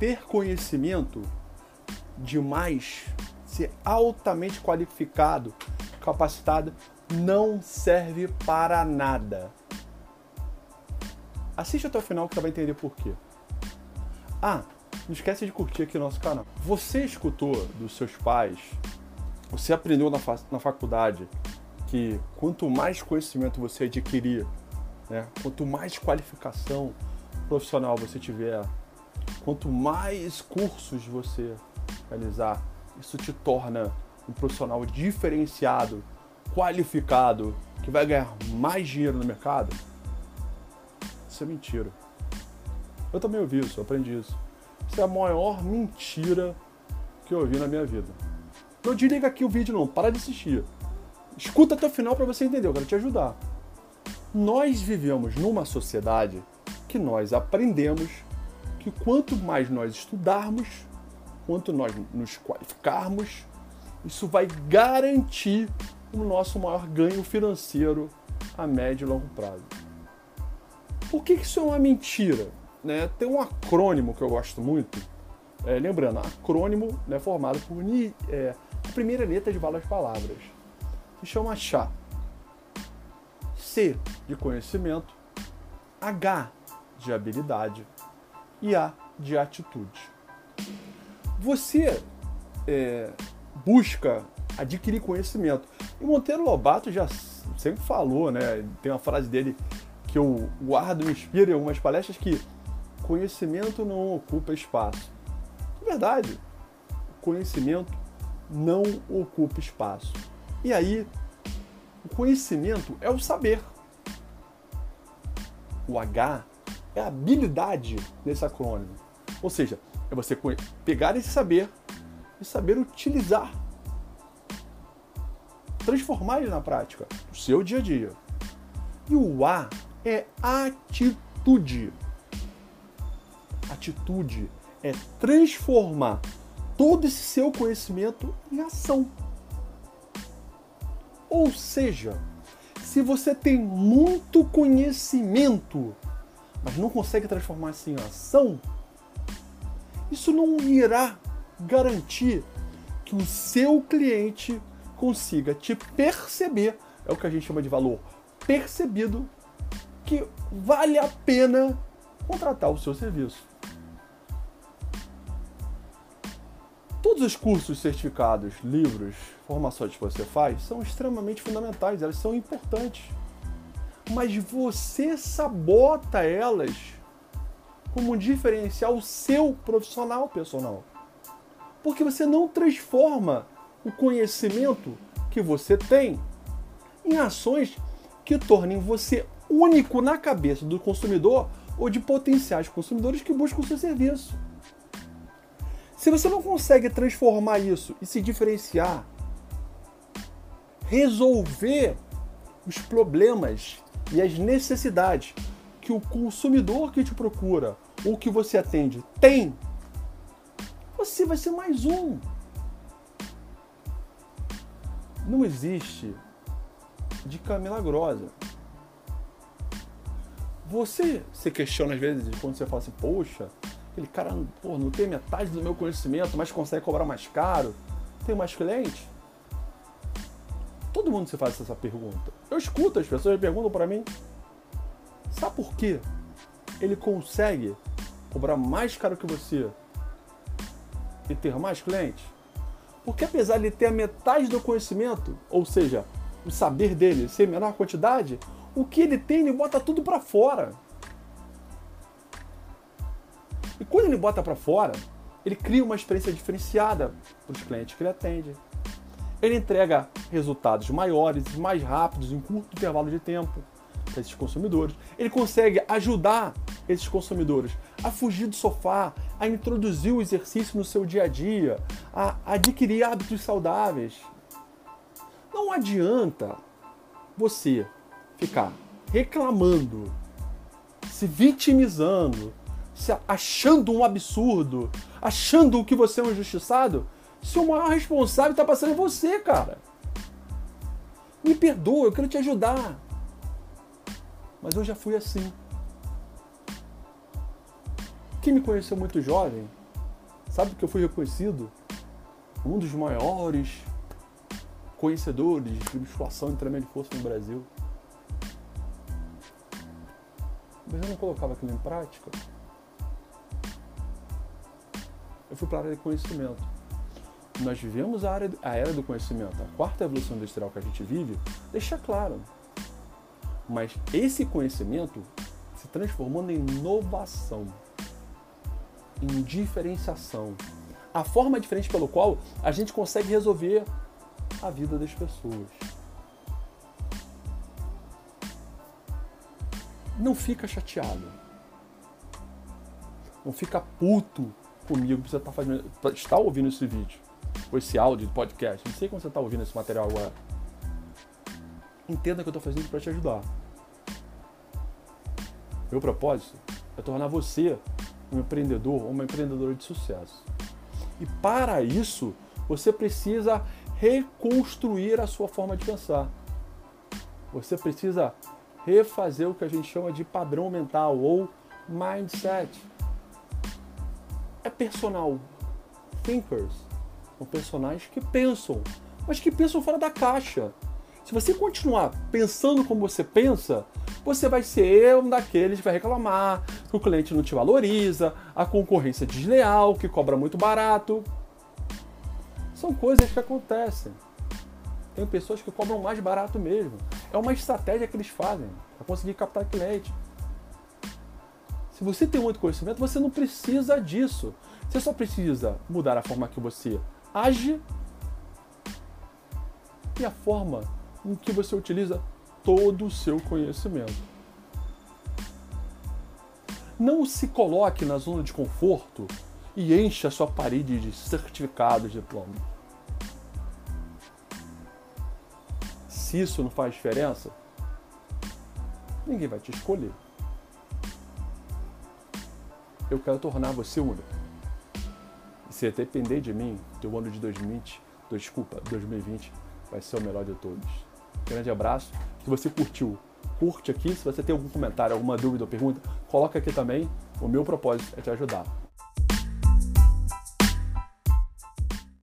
ter conhecimento demais, ser altamente qualificado, capacitado, não serve para nada. Assiste até o final que você vai entender por quê. Ah, não esquece de curtir aqui o nosso canal. Você escutou dos seus pais, você aprendeu na, fa na faculdade que quanto mais conhecimento você adquirir, né, quanto mais qualificação profissional você tiver, quanto mais cursos você realizar, isso te torna um profissional diferenciado, qualificado, que vai ganhar mais dinheiro no mercado. Isso é mentira. Eu também ouvi isso, aprendi isso. Isso é a maior mentira que eu ouvi na minha vida. Não desliga aqui o vídeo não, para de assistir. Escuta até o final para você entender, eu quero te ajudar. Nós vivemos numa sociedade que nós aprendemos que quanto mais nós estudarmos, quanto nós nos qualificarmos, isso vai garantir o nosso maior ganho financeiro a médio e longo prazo. Por que isso é uma mentira? Né? Tem um acrônimo que eu gosto muito. É, lembrando, acrônimo né, formado por é, a primeira letra de várias palavras. Se chama CHA. C de conhecimento, H de habilidade e A de atitude. Você é, busca adquirir conhecimento. E Monteiro Lobato já sempre falou, né? Tem uma frase dele que eu guardo, me inspira em algumas palestras que conhecimento não ocupa espaço. É verdade. Conhecimento não ocupa espaço. E aí, o conhecimento é o saber. O H é a habilidade desse acrônimo. Ou seja, é você pegar esse saber e saber utilizar. Transformar ele na prática, no seu dia a dia. E o A é atitude. Atitude é transformar todo esse seu conhecimento em ação. Ou seja, se você tem muito conhecimento, mas não consegue transformar isso em ação, isso não irá garantir que o seu cliente consiga te perceber, é o que a gente chama de valor percebido, que vale a pena contratar o seu serviço. Todos os cursos, certificados, livros, formações que você faz são extremamente fundamentais, elas são importantes. Mas você sabota elas como um diferencial seu profissional personal. Porque você não transforma o conhecimento que você tem em ações que tornem você único na cabeça do consumidor ou de potenciais consumidores que buscam o seu serviço. Se você não consegue transformar isso e se diferenciar, resolver os problemas e as necessidades que o consumidor que te procura ou que você atende tem, você vai ser mais um. Não existe dica milagrosa. Você se questiona às vezes quando você fala assim, poxa, aquele cara pô, não tem metade do meu conhecimento, mas consegue cobrar mais caro, tem mais clientes? Todo mundo se faz essa pergunta. Eu escuto as pessoas perguntam para mim, sabe por quê? Ele consegue cobrar mais caro que você e ter mais clientes? Porque apesar de ter a metade do conhecimento, ou seja, o saber dele ser menor quantidade, o que ele tem ele bota tudo para fora. E quando ele bota para fora, ele cria uma experiência diferenciada para os clientes que ele atende. Ele entrega resultados maiores mais rápidos em curto intervalo de tempo para esses consumidores. Ele consegue ajudar esses consumidores a fugir do sofá, a introduzir o exercício no seu dia a dia, a adquirir hábitos saudáveis. Não adianta você ficar reclamando, se vitimizando, se achando um absurdo, achando que você é um injustiçado, se o maior responsável está passando você, cara. Me perdoa, eu quero te ajudar. Mas eu já fui assim. Quem me conheceu muito jovem Sabe que eu fui reconhecido um dos maiores conhecedores de musculação e treinamento de força no Brasil. Mas eu não colocava aquilo em prática. Eu fui para a área de conhecimento. Nós vivemos a, área, a era do conhecimento. A quarta evolução industrial que a gente vive deixa claro. Mas esse conhecimento se transformou em inovação, em diferenciação. A forma diferente pelo qual a gente consegue resolver a vida das pessoas. Não fica chateado. Não fica puto comigo que você está fazendo, está ouvindo esse vídeo, ou esse áudio de podcast. Não sei como você está ouvindo esse material agora. Entenda que eu estou fazendo para te ajudar. Meu propósito é tornar você um empreendedor ou uma empreendedora de sucesso. E para isso, você precisa reconstruir a sua forma de pensar. Você precisa refazer o que a gente chama de padrão mental ou mindset. É personal. Thinkers são personagens que pensam, mas que pensam fora da caixa. Se você continuar pensando como você pensa, você vai ser um daqueles que vai reclamar que o cliente não te valoriza, a concorrência desleal, que cobra muito barato. São coisas que acontecem. Tem pessoas que cobram mais barato mesmo. É uma estratégia que eles fazem para conseguir captar cliente. Se você tem muito conhecimento, você não precisa disso. Você só precisa mudar a forma que você age e a forma em que você utiliza todo o seu conhecimento. Não se coloque na zona de conforto e encha a sua parede de certificados diploma. Se isso não faz diferença, ninguém vai te escolher. Eu quero tornar você único. Se depender de mim, teu ano de 2020, desculpa, 2020 vai ser o melhor de todos. Grande abraço. Se você curtiu, curte aqui. Se você tem algum comentário, alguma dúvida ou pergunta, coloca aqui também. O meu propósito é te ajudar.